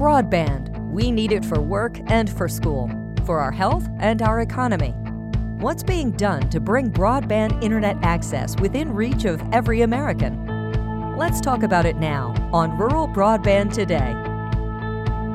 Broadband. We need it for work and for school, for our health and our economy. What's being done to bring broadband internet access within reach of every American? Let's talk about it now on Rural Broadband Today.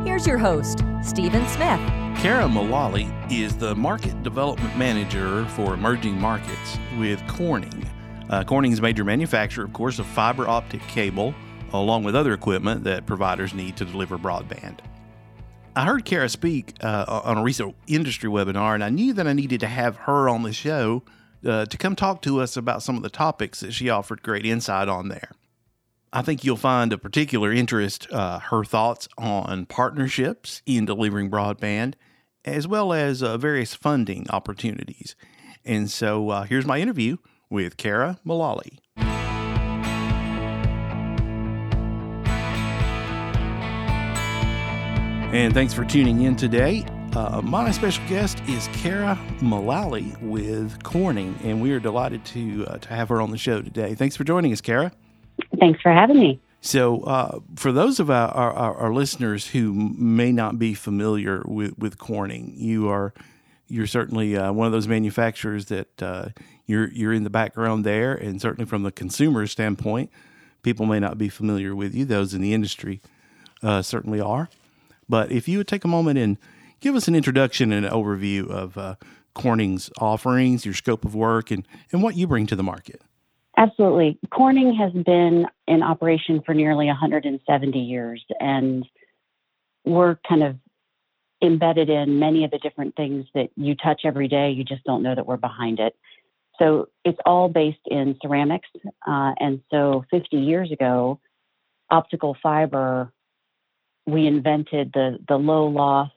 Here's your host, Stephen Smith. Kara Mullally is the Market Development Manager for Emerging Markets with Corning. Uh, Corning is a major manufacturer, of course, of fiber optic cable along with other equipment that providers need to deliver broadband. I heard Kara speak uh, on a recent industry webinar, and I knew that I needed to have her on the show uh, to come talk to us about some of the topics that she offered great insight on there. I think you'll find of particular interest uh, her thoughts on partnerships in delivering broadband, as well as uh, various funding opportunities. And so uh, here's my interview with Kara Mullally. And thanks for tuning in today. Uh, my special guest is Kara Mullally with Corning, and we are delighted to uh, to have her on the show today. Thanks for joining us, Kara. Thanks for having me. So, uh, for those of our, our, our, listeners who may not be familiar with, with Corning, you are you're certainly uh, one of those manufacturers that uh, you're you're in the background there, and certainly from the consumer standpoint, people may not be familiar with you. Those in the industry uh, certainly are. But if you would take a moment and give us an introduction and an overview of uh, Corning's offerings, your scope of work, and, and what you bring to the market. Absolutely. Corning has been in operation for nearly 170 years, and we're kind of embedded in many of the different things that you touch every day. You just don't know that we're behind it. So it's all based in ceramics. Uh, and so 50 years ago, optical fiber we invented the, the low loss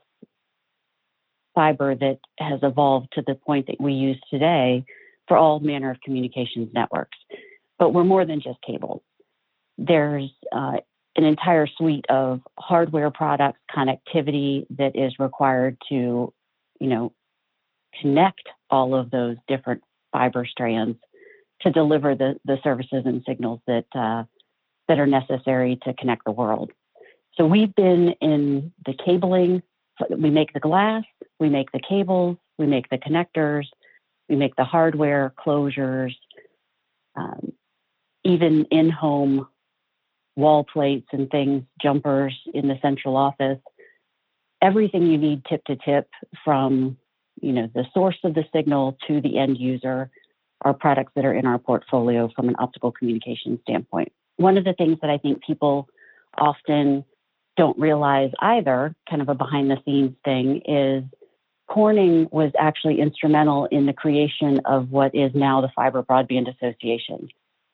fiber that has evolved to the point that we use today for all manner of communications networks. But we're more than just cables. There's uh, an entire suite of hardware products, connectivity that is required to, you know, connect all of those different fiber strands to deliver the, the services and signals that uh, that are necessary to connect the world. So we've been in the cabling. We make the glass, we make the cables, we make the connectors, we make the hardware closures, um, even in home wall plates and things, jumpers in the central office. Everything you need tip to tip from you know the source of the signal to the end user are products that are in our portfolio from an optical communication standpoint. One of the things that I think people often don't realize either, kind of a behind the scenes thing, is Corning was actually instrumental in the creation of what is now the Fiber Broadband Association.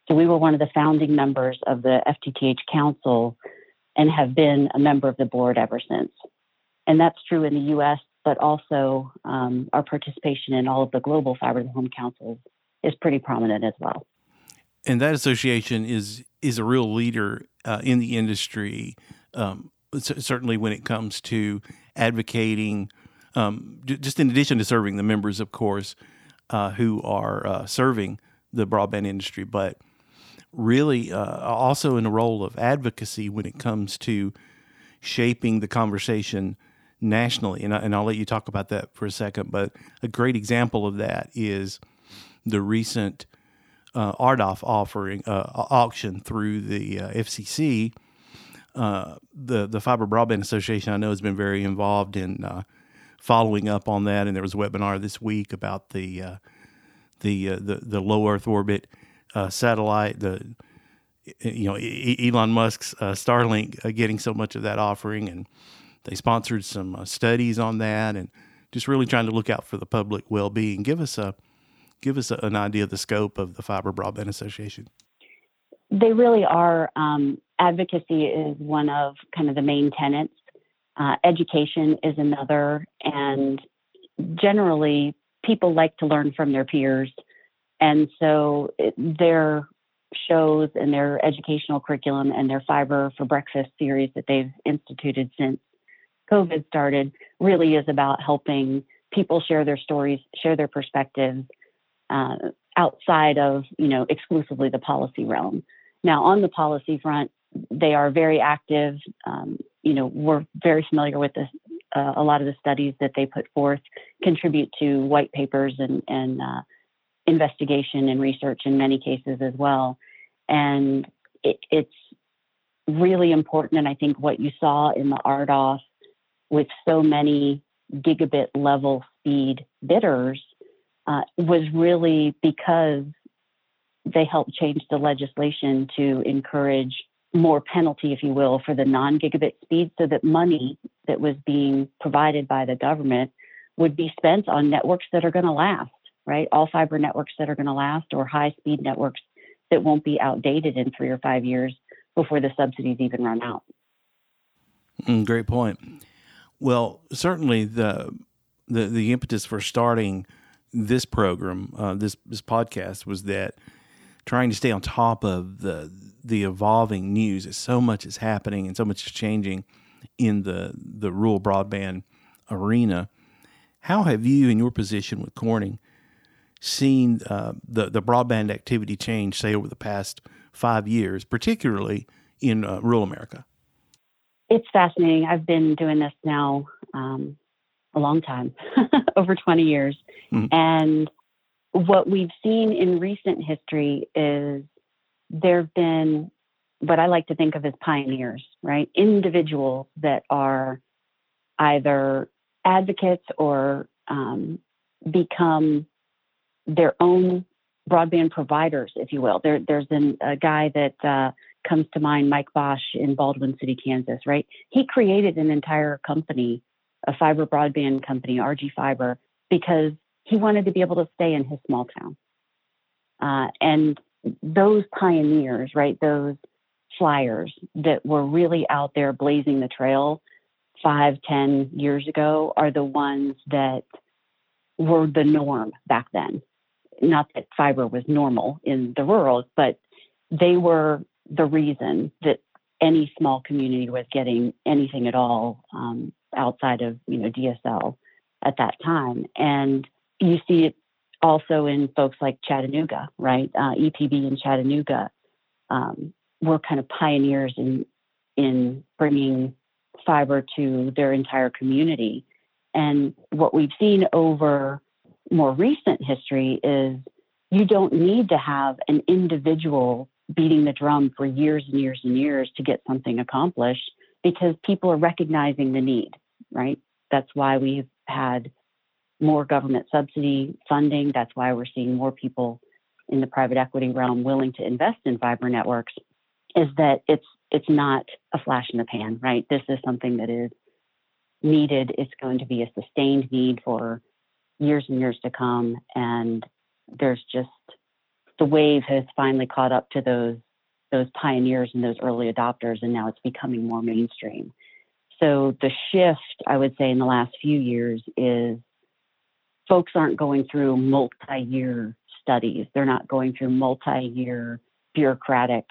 So we were one of the founding members of the FTTH Council and have been a member of the board ever since. And that's true in the US, but also um, our participation in all of the global fiber to the home councils is pretty prominent as well. And that association is is a real leader uh, in the industry. Um, certainly when it comes to advocating, um, just in addition to serving the members, of course, uh, who are uh, serving the broadband industry, but really uh, also in a role of advocacy when it comes to shaping the conversation nationally. And, I, and I'll let you talk about that for a second. But a great example of that is the recent uh, RDOF offering uh, auction through the uh, FCC uh, the the Fiber Broadband Association I know has been very involved in uh, following up on that, and there was a webinar this week about the uh, the, uh, the the low Earth orbit uh, satellite. The you know Elon Musk's Starlink getting so much of that offering, and they sponsored some studies on that, and just really trying to look out for the public well being. Give us a give us a, an idea of the scope of the Fiber Broadband Association. They really are um, advocacy is one of kind of the main tenets. Uh, education is another, and generally, people like to learn from their peers, and so it, their shows and their educational curriculum and their Fiber for Breakfast series that they've instituted since COVID started really is about helping people share their stories, share their perspectives uh, outside of you know exclusively the policy realm. Now, on the policy front, they are very active. Um, you know, we're very familiar with this. Uh, a lot of the studies that they put forth contribute to white papers and, and uh, investigation and research in many cases as well. And it, it's really important. And I think what you saw in the RDOF with so many gigabit level speed bidders uh, was really because they helped change the legislation to encourage more penalty, if you will, for the non gigabit speed so that money that was being provided by the government would be spent on networks that are going to last, right? All fiber networks that are going to last or high speed networks that won't be outdated in three or five years before the subsidies even run out. Mm, great point. Well, certainly the the the impetus for starting this program, uh, this this podcast, was that trying to stay on top of the the evolving news. As so much is happening and so much is changing in the the rural broadband arena. How have you, in your position with Corning, seen uh, the the broadband activity change, say over the past five years, particularly in uh, rural America? It's fascinating. I've been doing this now um, a long time, over 20 years. Mm-hmm. And what we've seen in recent history is there have been what I like to think of as pioneers, right? Individuals that are either advocates or um, become their own broadband providers, if you will. There, there's an, a guy that uh, comes to mind, Mike Bosch in Baldwin City, Kansas, right? He created an entire company, a fiber broadband company, RG Fiber, because he wanted to be able to stay in his small town. Uh, and those pioneers, right, those flyers that were really out there blazing the trail five, ten years ago are the ones that were the norm back then. Not that fiber was normal in the rural, but they were the reason that any small community was getting anything at all um, outside of you know DSL at that time. And you see it also in folks like Chattanooga, right? Uh, EPB in Chattanooga um, were kind of pioneers in in bringing fiber to their entire community. And what we've seen over more recent history is you don't need to have an individual beating the drum for years and years and years to get something accomplished because people are recognizing the need, right? That's why we've had more government subsidy funding. That's why we're seeing more people in the private equity realm willing to invest in fiber networks is that it's it's not a flash in the pan, right? This is something that is needed. It's going to be a sustained need for years and years to come. And there's just the wave has finally caught up to those those pioneers and those early adopters, and now it's becoming more mainstream. So the shift, I would say, in the last few years is folks aren't going through multi-year studies. They're not going through multi-year bureaucratic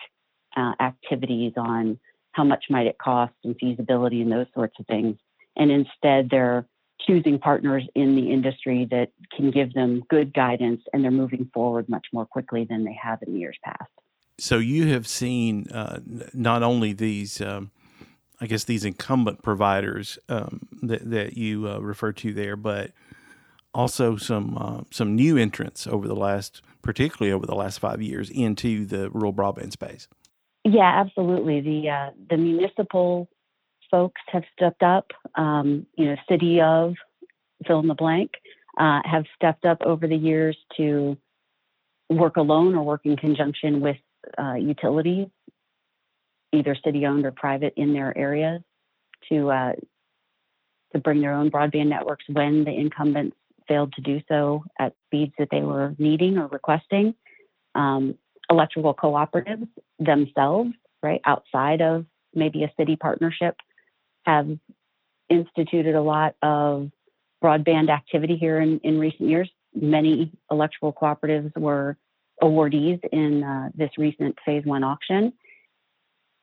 uh, activities on how much might it cost and feasibility and those sorts of things. And instead, they're choosing partners in the industry that can give them good guidance and they're moving forward much more quickly than they have in years past. So you have seen uh, not only these, um, I guess, these incumbent providers um, that, that you uh, refer to there, but also some uh, some new entrants over the last, particularly over the last five years, into the rural broadband space. Yeah, absolutely. The uh, the municipal folks have stepped up. Um, you know, city of fill in the blank uh, have stepped up over the years to work alone or work in conjunction with uh, utilities, either city owned or private, in their areas to uh, to bring their own broadband networks when the incumbents failed to do so at speeds that they were needing or requesting. Um, electrical cooperatives themselves, right outside of maybe a city partnership, have instituted a lot of broadband activity here in, in recent years. Many electrical cooperatives were awardees in uh, this recent phase one auction.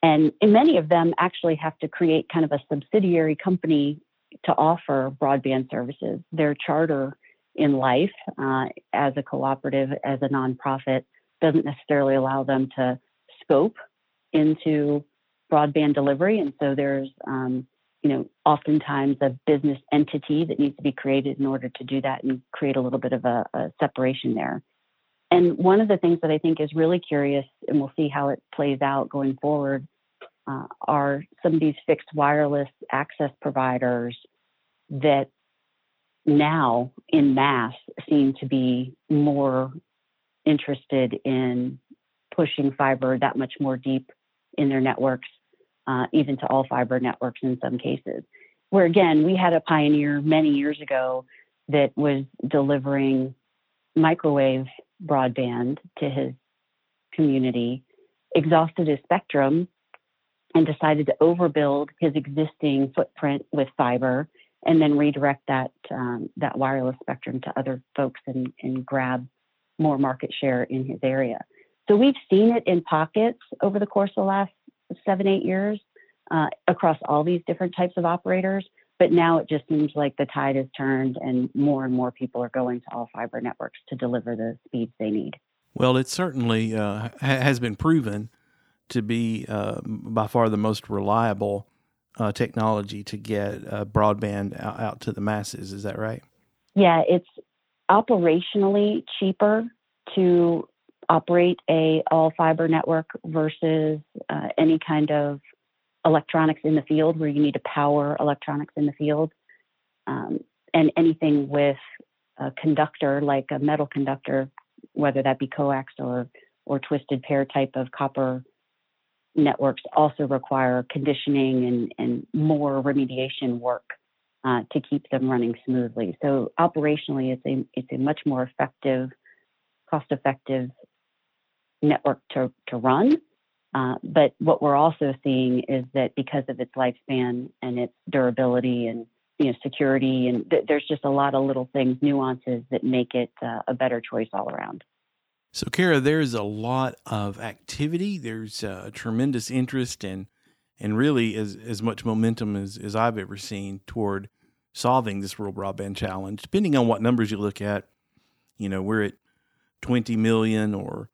And, many of them actually have to create kind of a subsidiary company to offer broadband services. Their charter in life uh, as a cooperative, as a nonprofit, doesn't necessarily allow them to scope into broadband delivery, and so there's um, you know oftentimes a business entity that needs to be created in order to do that and create a little bit of a, a separation there. And one of the things that I think is really curious, and we'll see how it plays out going forward, uh, are some of these fixed wireless access providers that now in mass seem to be more interested in pushing fiber that much more deep in their networks, uh, even to all fiber networks in some cases. Where again, we had a pioneer many years ago that was delivering microwave broadband to his community, exhausted his spectrum, and decided to overbuild his existing footprint with fiber and then redirect that um, that wireless spectrum to other folks and, and grab more market share in his area. So we've seen it in pockets over the course of the last seven, eight years uh, across all these different types of operators. But now it just seems like the tide has turned and more and more people are going to all fiber networks to deliver the speeds they need. Well, it certainly uh, has been proven to be uh, by far the most reliable uh, technology to get uh, broadband out, out, to the masses. Is that right? Yeah, it's operationally cheaper to operate a all fiber network versus uh, any kind of electronics in the field where you need to power electronics in the field. Um, and anything with a conductor, like a metal conductor, whether that be coax or, or twisted pair type of copper networks, also require conditioning and, and more remediation work uh, to keep them running smoothly. So operationally, it's a it's a much more effective, cost-effective network to, to run uh, but what we're also seeing is that because of its lifespan and its durability and you know security and th- there's just a lot of little things nuances that make it uh, a better choice all around so kara there's a lot of activity there's a uh, tremendous interest and and really as as much momentum as, as i've ever seen toward solving this rural broadband challenge depending on what numbers you look at you know we're at 20 million or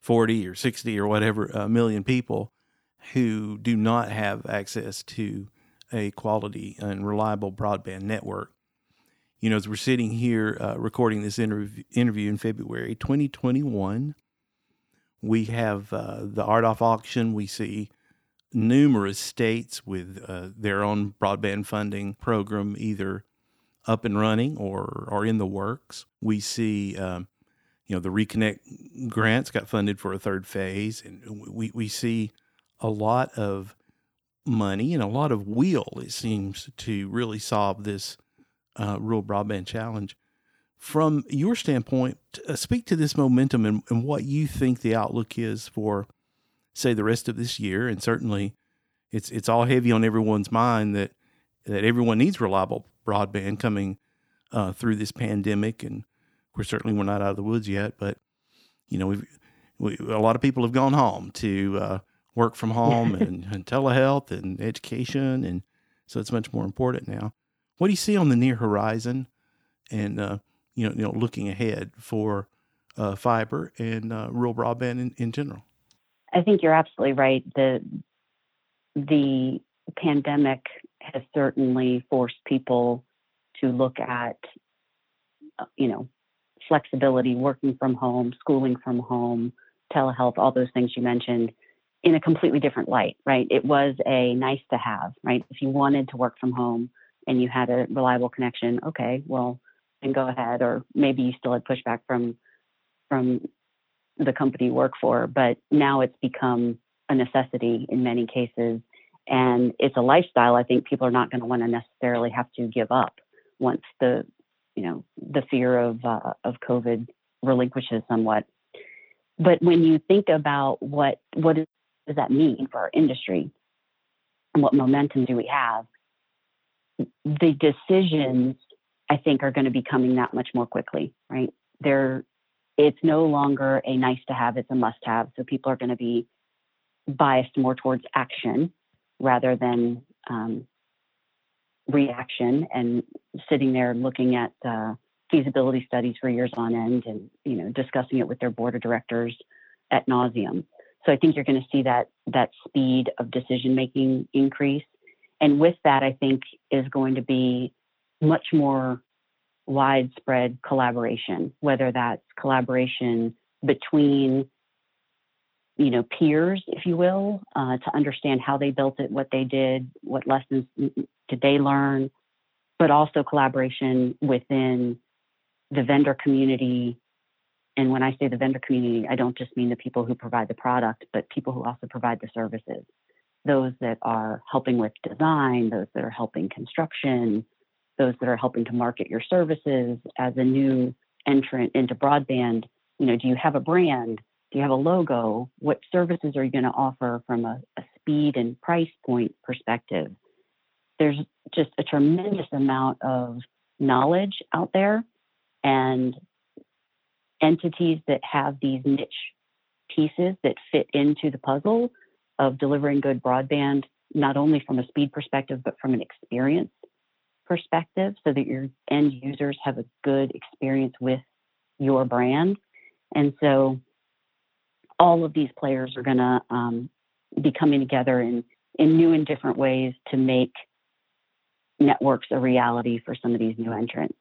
40 or 60 or whatever a uh, million people who do not have access to a quality and reliable broadband network. You know, as we're sitting here uh, recording this interview, interview in February 2021, we have uh, the RDOF auction. We see numerous states with uh, their own broadband funding program either up and running or, or in the works. We see um, you know, the Reconnect grants got funded for a third phase, and we, we see a lot of money and a lot of will, it seems, to really solve this uh, rural broadband challenge. From your standpoint, uh, speak to this momentum and, and what you think the outlook is for, say, the rest of this year. And certainly, it's it's all heavy on everyone's mind that that everyone needs reliable broadband coming uh, through this pandemic and we're certainly we're not out of the woods yet, but you know we've we, a lot of people have gone home to uh, work from home and, and telehealth and education, and so it's much more important now. What do you see on the near horizon, and uh, you know you know looking ahead for uh, fiber and uh, rural broadband in, in general? I think you're absolutely right. The the pandemic has certainly forced people to look at uh, you know flexibility, working from home, schooling from home, telehealth, all those things you mentioned in a completely different light, right? It was a nice to have, right? If you wanted to work from home and you had a reliable connection, okay, well, then go ahead. Or maybe you still had pushback from from the company you work for, but now it's become a necessity in many cases. And it's a lifestyle I think people are not going to want to necessarily have to give up once the you know the fear of uh, of COVID relinquishes somewhat. But when you think about what what does that mean for our industry, and what momentum do we have, the decisions I think are going to be coming that much more quickly. Right? There, it's no longer a nice to have; it's a must have. So people are going to be biased more towards action rather than um, reaction and sitting there looking at uh, feasibility studies for years on end and you know discussing it with their board of directors at nauseum. so I think you're going to see that that speed of decision making increase. And with that, I think is going to be much more widespread collaboration, whether that's collaboration between you know peers, if you will, uh, to understand how they built it, what they did, what lessons did they learn, but also collaboration within the vendor community. And when I say the vendor community, I don't just mean the people who provide the product, but people who also provide the services. Those that are helping with design, those that are helping construction, those that are helping to market your services as a new entrant into broadband. You know, do you have a brand? Do you have a logo? What services are you going to offer from a, a speed and price point perspective? There's just a tremendous amount of knowledge out there and entities that have these niche pieces that fit into the puzzle of delivering good broadband, not only from a speed perspective, but from an experience perspective, so that your end users have a good experience with your brand. And so all of these players are going to um, be coming together in, in new and different ways to make networks a reality for some of these new entrants.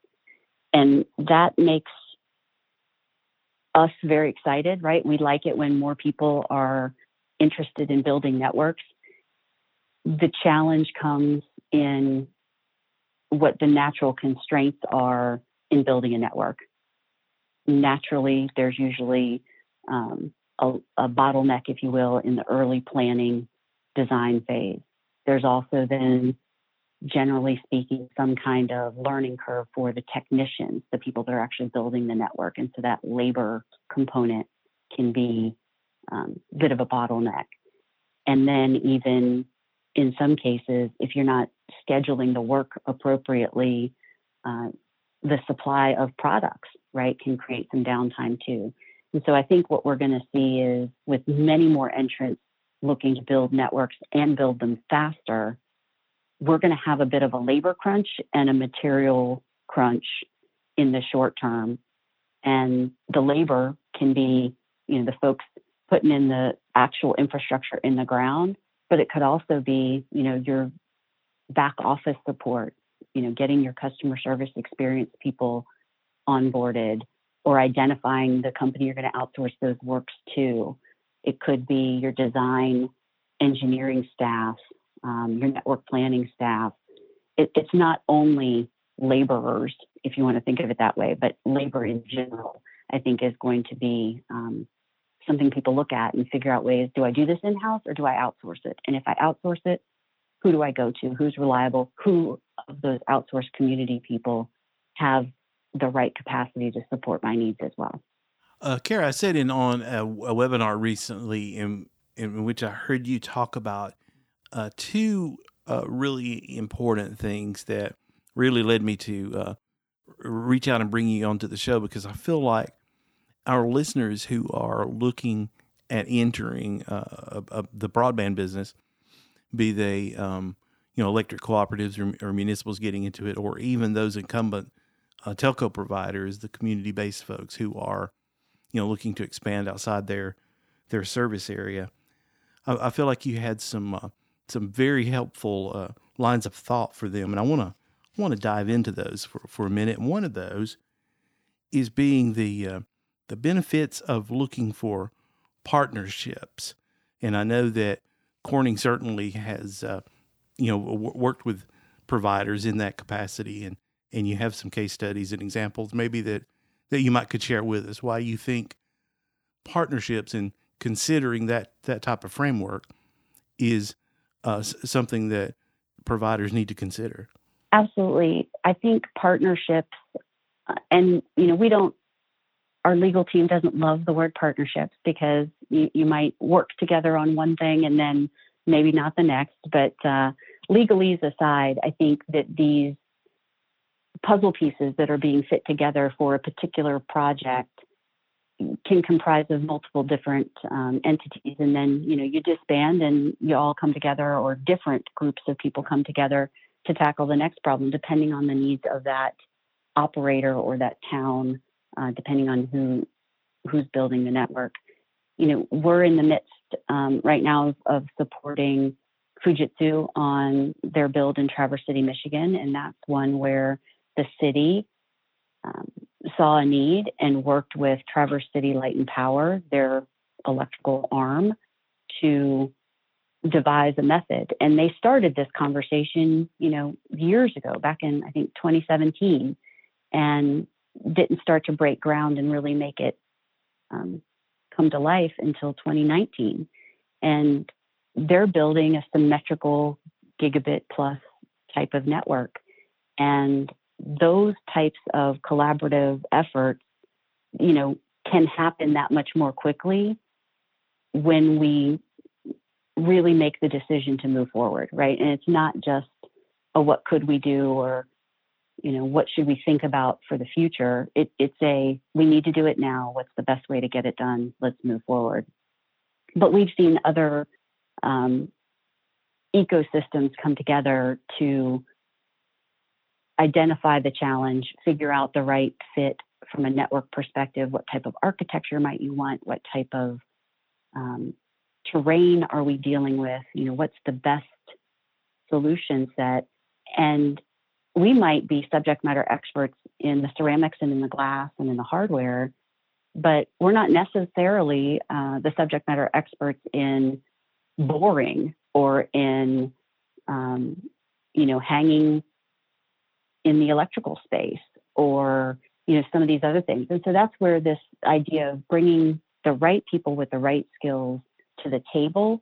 And that makes us very excited, right? We like it when more people are interested in building networks. The challenge comes in what the natural constraints are in building a network. Naturally, there's usually um, a, a bottleneck, if you will, in the early planning design phase. There's also then, generally speaking, some kind of learning curve for the technicians, the people that are actually building the network. And so that labor component can be um, bit of a bottleneck. And then, even in some cases, if you're not scheduling the work appropriately, uh, the supply of products, right, can create some downtime too. And so I think what we're going to see is with many more entrants looking to build networks and build them faster, we're going to have a bit of a labor crunch and a material crunch in the short term. And the labor can be, you know, the folks putting in the actual infrastructure in the ground, but it could also be, you know, your back office support, you know, getting your customer service experience people onboarded, or identifying the company you're going to outsource those works to. It could be your design engineering staff, um, your network planning staff. It, it's not only laborers, if you want to think of it that way, but labor in general, I think is going to be um, something people look at and figure out ways do I do this in house or do I outsource it? And if I outsource it, who do I go to? Who's reliable? Who of those outsourced community people have the right capacity to support my needs as well. Uh, Kara, I said in on a, a webinar recently in, in which I heard you talk about uh, two uh, really important things that really led me to uh, reach out and bring you onto the show because I feel like our listeners who are looking at entering uh, the broadband business, be they um, you know electric cooperatives or, or municipals getting into it, or even those incumbent uh, telco providers, the community-based folks who are, you know, looking to expand outside their their service area. I, I feel like you had some uh, some very helpful uh, lines of thought for them, and I want to want to dive into those for, for a minute. One of those is being the uh, the benefits of looking for partnerships, and I know that Corning certainly has uh, you know w- worked with providers in that capacity and and you have some case studies and examples maybe that that you might could share with us why you think partnerships and considering that that type of framework is uh, something that providers need to consider. Absolutely. I think partnerships uh, and you know we don't our legal team doesn't love the word partnerships because you, you might work together on one thing and then maybe not the next. But uh, legalese aside i think that these puzzle pieces that are being fit together for a particular project can comprise of multiple different um, entities. And then you know you disband and you all come together or different groups of people come together to tackle the next problem depending on the needs of that operator or that town uh, depending on who who's building the network you know we're in the midst um, right now of, of, supporting Fujitsu on their build in Traverse City, Michigan, and that's one where the city um, saw a need and worked with Traverse City Light and Power, their electrical arm, to devise a method. And they started this conversation, you know, years ago, back in I think 2017, and didn't start to break ground and really make it um, come to life until 2019. And they're building a symmetrical gigabit plus type of network. And those types of collaborative efforts, you know, can happen that much more quickly when we really make the decision to move forward, right? And it's not just a what could we do or you know what should we think about for the future. It, it's a we need to do it now. What's the best way to get it done? Let's move forward. But we've seen other um, ecosystems come together to identify the challenge, figure out the right fit from a network perspective. What type of architecture might you want? What type of um, terrain are we dealing with? You know, what's the best solution set? And we might be subject matter experts in the ceramics and in the glass and in the hardware, but we're not necessarily uh, the subject matter experts in boring or in, um, you know, hanging in the electrical space or you know some of these other things. And so that's where this idea of bringing the right people with the right skills to the table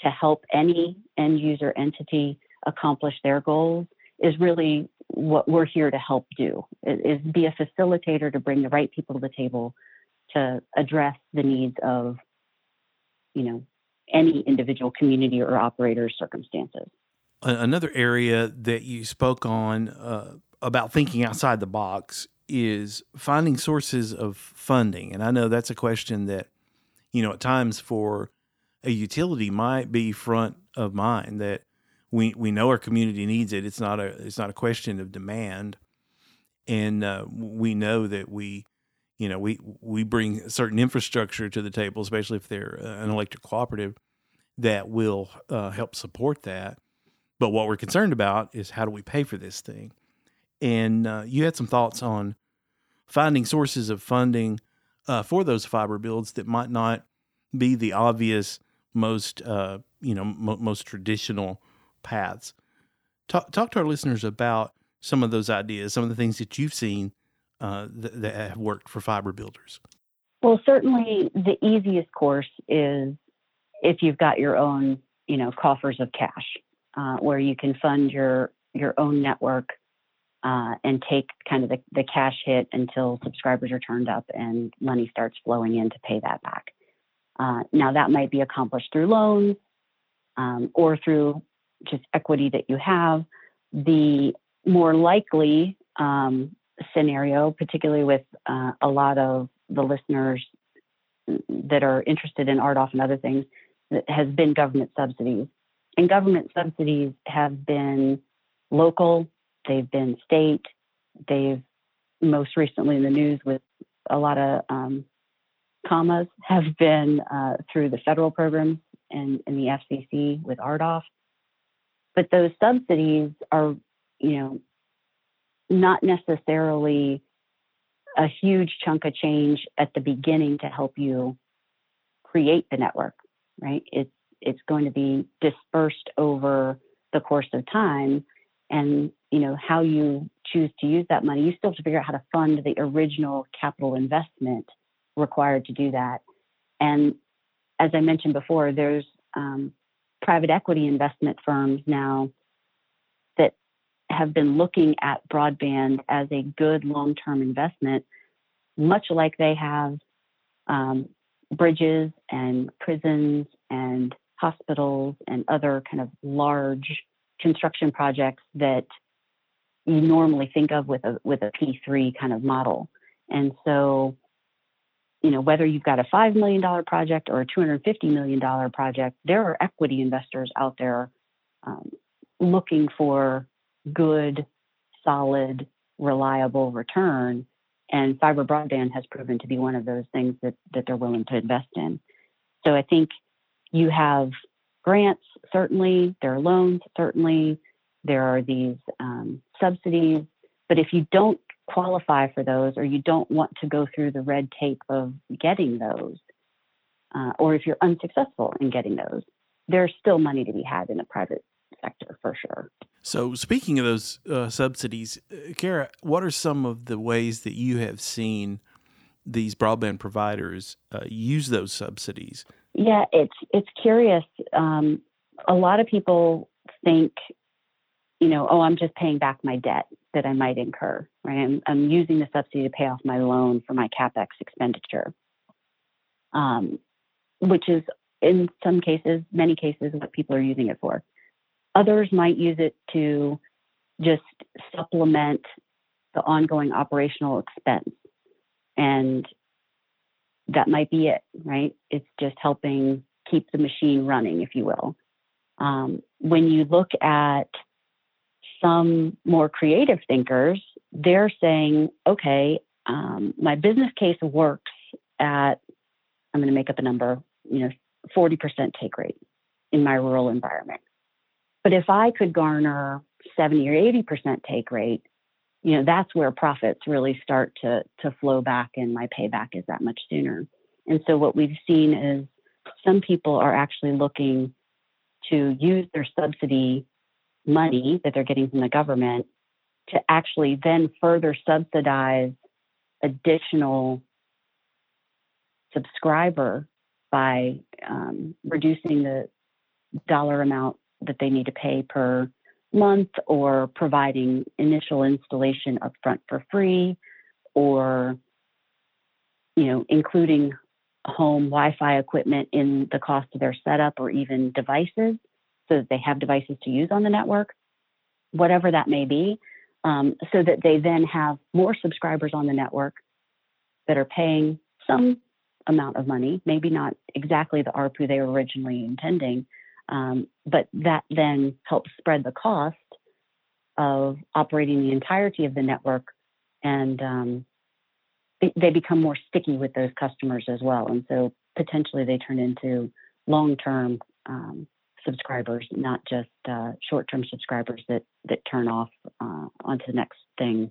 to help any end user entity accomplish their goals is really what we're here to help do is be a facilitator to bring the right people to the table to address the needs of you know any individual community or operator's circumstances. Another area that you spoke on uh, about thinking outside the box is finding sources of funding. And i know that's a question that you know at times for a utility might be front of mind that we we know our community needs it. It's not a it's not a question of demand, and uh, we know that we, you know, we we bring certain infrastructure to the table, especially if they're uh, an electric cooperative, that will uh, help support that. But what we're concerned about is how do we pay for this thing? And uh, you had some thoughts on finding sources of funding uh, for those fiber builds that might not be the obvious most uh, you know mo- most traditional paths. Talk, talk to our listeners about some of those ideas, some of the things that you've seen uh, that, that have worked for fiber builders. Well, certainly the easiest course is if you've got your own, you know, coffers of cash, uh, where you can fund your your own network uh, and take kind of the, the cash hit until subscribers are turned up and money starts flowing in to pay that back. Uh, now that might be accomplished through loans um, or through just equity that you have. The more likely um, scenario, particularly with uh, a lot of the listeners that are interested in RDOF and other things, has been government subsidies. And government subsidies have been local, they've been state, they've most recently in the news with a lot of um, commas have been uh, through the federal programs and, and the FCC with RDOF. But those subsidies are, you know, not necessarily a huge chunk of change at the beginning to help you create the network, right? It's it's going to be dispersed over the course of time and you know how you choose to use that money you still have to figure out how to fund the original capital investment required to do that and as i mentioned before there's um, private equity investment firms now that have been looking at broadband as a good long term investment, much like they have um, bridges and prisons and hospitals and other kind of large construction projects that you normally think of with a with a P3 kind of model. And so you know, whether you've got a $5 million project or a $250 million project, there are equity investors out there um, looking for good, solid, reliable return. And fiber broadband has proven to be one of those things that, that they're willing to invest in. So I think you have grants, certainly, there are loans, certainly, there are these um, subsidies. But if you don't qualify for those or you don't want to go through the red tape of getting those, uh, or if you're unsuccessful in getting those, there's still money to be had in the private sector for sure. So, speaking of those uh, subsidies, uh, Kara, what are some of the ways that you have seen these broadband providers uh, use those subsidies? Yeah, it's it's curious. Um, a lot of people think, you know, oh, I'm just paying back my debt that I might incur. Right, I'm, I'm using the subsidy to pay off my loan for my capex expenditure, um, which is in some cases, many cases, what people are using it for. Others might use it to just supplement the ongoing operational expense. And that might be it, right? It's just helping keep the machine running, if you will. Um, when you look at some more creative thinkers, they're saying, okay, um, my business case works at, I'm going to make up a number, you know, 40% take rate in my rural environment. But if I could garner 70 or 80% take rate, you know, that's where profits really start to, to flow back and my payback is that much sooner. And so what we've seen is some people are actually looking to use their subsidy money that they're getting from the government to actually then further subsidize additional subscriber by um, reducing the dollar amount that they need to pay per month or providing initial installation upfront for free or you know including home wi-fi equipment in the cost of their setup or even devices so that they have devices to use on the network whatever that may be um, so that they then have more subscribers on the network that are paying some amount of money maybe not exactly the arpu they were originally intending um, but that then helps spread the cost of operating the entirety of the network and um, they become more sticky with those customers as well. And so potentially they turn into long term um, subscribers, not just uh, short term subscribers that, that turn off uh, onto the next thing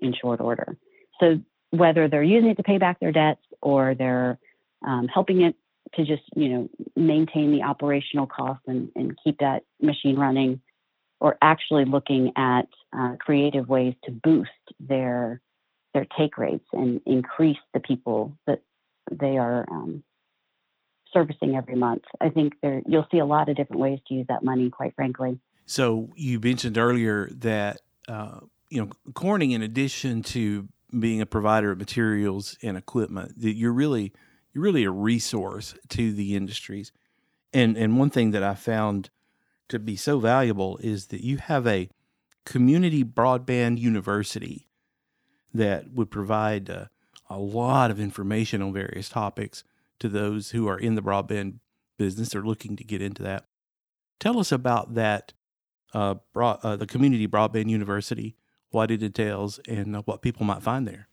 in short order. So whether they're using it to pay back their debts or they're um, helping it to just you know maintain the operational costs and, and keep that machine running or actually looking at uh, creative ways to boost their their take rates and increase the people that they are um, servicing every month. I think there you'll see a lot of different ways to use that money, quite frankly. So you mentioned earlier that uh, you know Corning, in addition to being a provider of materials and equipment, that you're really you're really a resource to the industries. And and one thing that I found to be so valuable is that you have a community broadband university that would provide uh, a lot of information on various topics to those who are in the broadband business or looking to get into that. Tell us about that, uh, broad, uh, the Community Broadband University, what it entails, and uh, what people might find there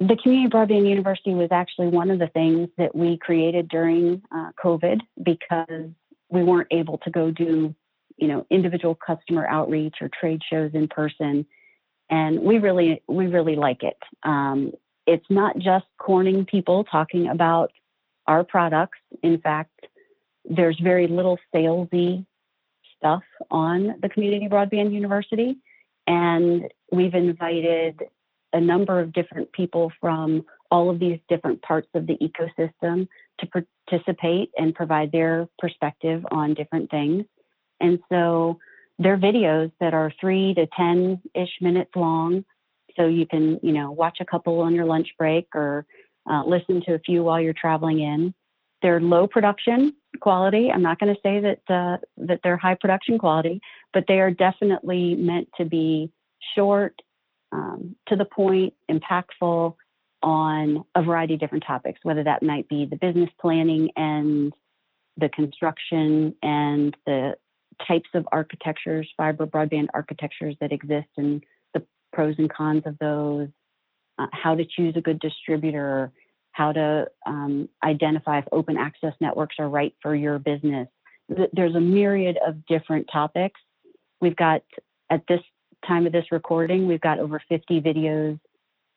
the Community Broadband University was actually one of the things that we created during uh, COVID because we weren't able to go do, you know, individual customer outreach or trade shows in person, and we really we really like it. Um, it's not just Corning people talking about our products. In fact, there's very little salesy stuff on the Community Broadband University, and we've invited a number of different people from all of these different parts of the ecosystem to participate and provide their perspective on different things. And so they're videos that are three to 10 ish minutes long. So you can, you know, watch a couple on your lunch break or uh, listen to a few while you're traveling in. They're low production quality. I'm not going to say that uh, that they're high production quality, but they are definitely meant to be short um, to the point, impactful on a variety of different topics, whether that might be the business planning and the construction and the types of architectures, fiber broadband architectures that exist and the pros and cons of those, uh, how to choose a good distributor, how to um, identify if open access networks are right for your business. There's a myriad of different topics. We've got, at this time of this recording, we've got over 50 videos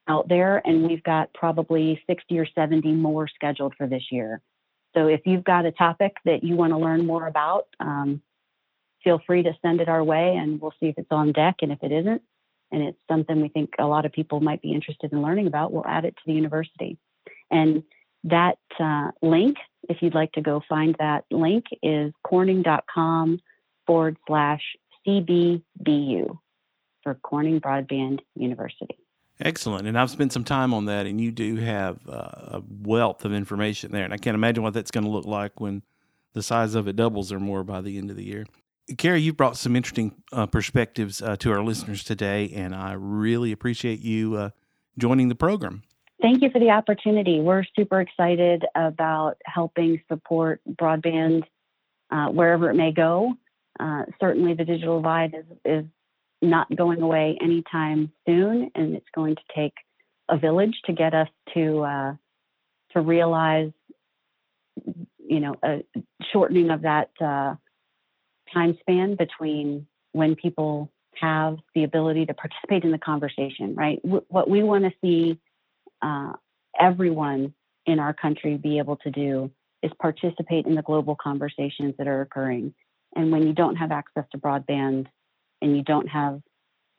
out there, and we've got probably 60 or 70 more scheduled for this year. So if you've got a topic that you want to learn more about, um, feel free to send it our way and we'll see if it's on deck. And if it isn't, and it's something we think a lot of people might be interested in learning about, we'll add it to the university. And that uh, link, if you'd like to go find that link, is corning.com forward slash CBBU for Corning Broadband University. Excellent. And I've spent some time on that, and you do have uh, a wealth of information there. And I can't imagine what that's going to look like when the size of it doubles or more by the end of the year. Carrie, you've brought some interesting uh, perspectives uh, to our listeners today, and I really appreciate you uh, joining the program. Thank you for the opportunity. We're super excited about helping support broadband uh, wherever it may go. Uh, certainly, the digital divide is, is not going away anytime soon, and it's going to take a village to get us to uh, to realize, you know, a shortening of that uh, time span between when people have the ability to participate in the conversation. Right, w- what we want to see uh, everyone in our country be able to do is participate in the global conversations that are occurring. And when you don't have access to broadband and you don't have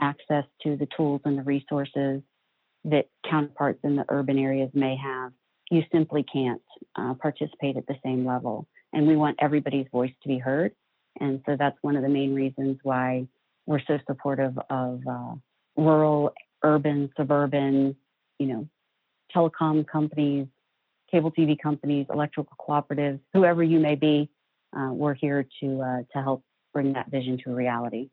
access to the tools and the resources that counterparts in the urban areas may have, you simply can't uh, participate at the same level. And we want everybody's voice to be heard. And so that's one of the main reasons why we're so supportive of uh, rural, urban, suburban, you know, telecom companies, cable TV companies, electrical cooperatives, whoever you may be. Uh, we're here to uh, to help bring that vision to reality.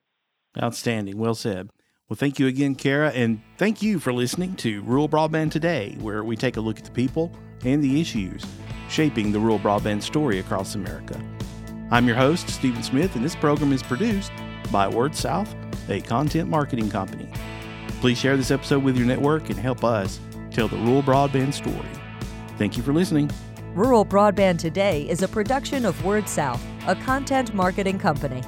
Outstanding. Well said. Well, thank you again, Kara, and thank you for listening to Rural Broadband Today, where we take a look at the people and the issues shaping the rural broadband story across America. I'm your host, Stephen Smith, and this program is produced by Word South, a content marketing company. Please share this episode with your network and help us tell the rural broadband story. Thank you for listening. Rural Broadband Today is a production of Word South, a content marketing company.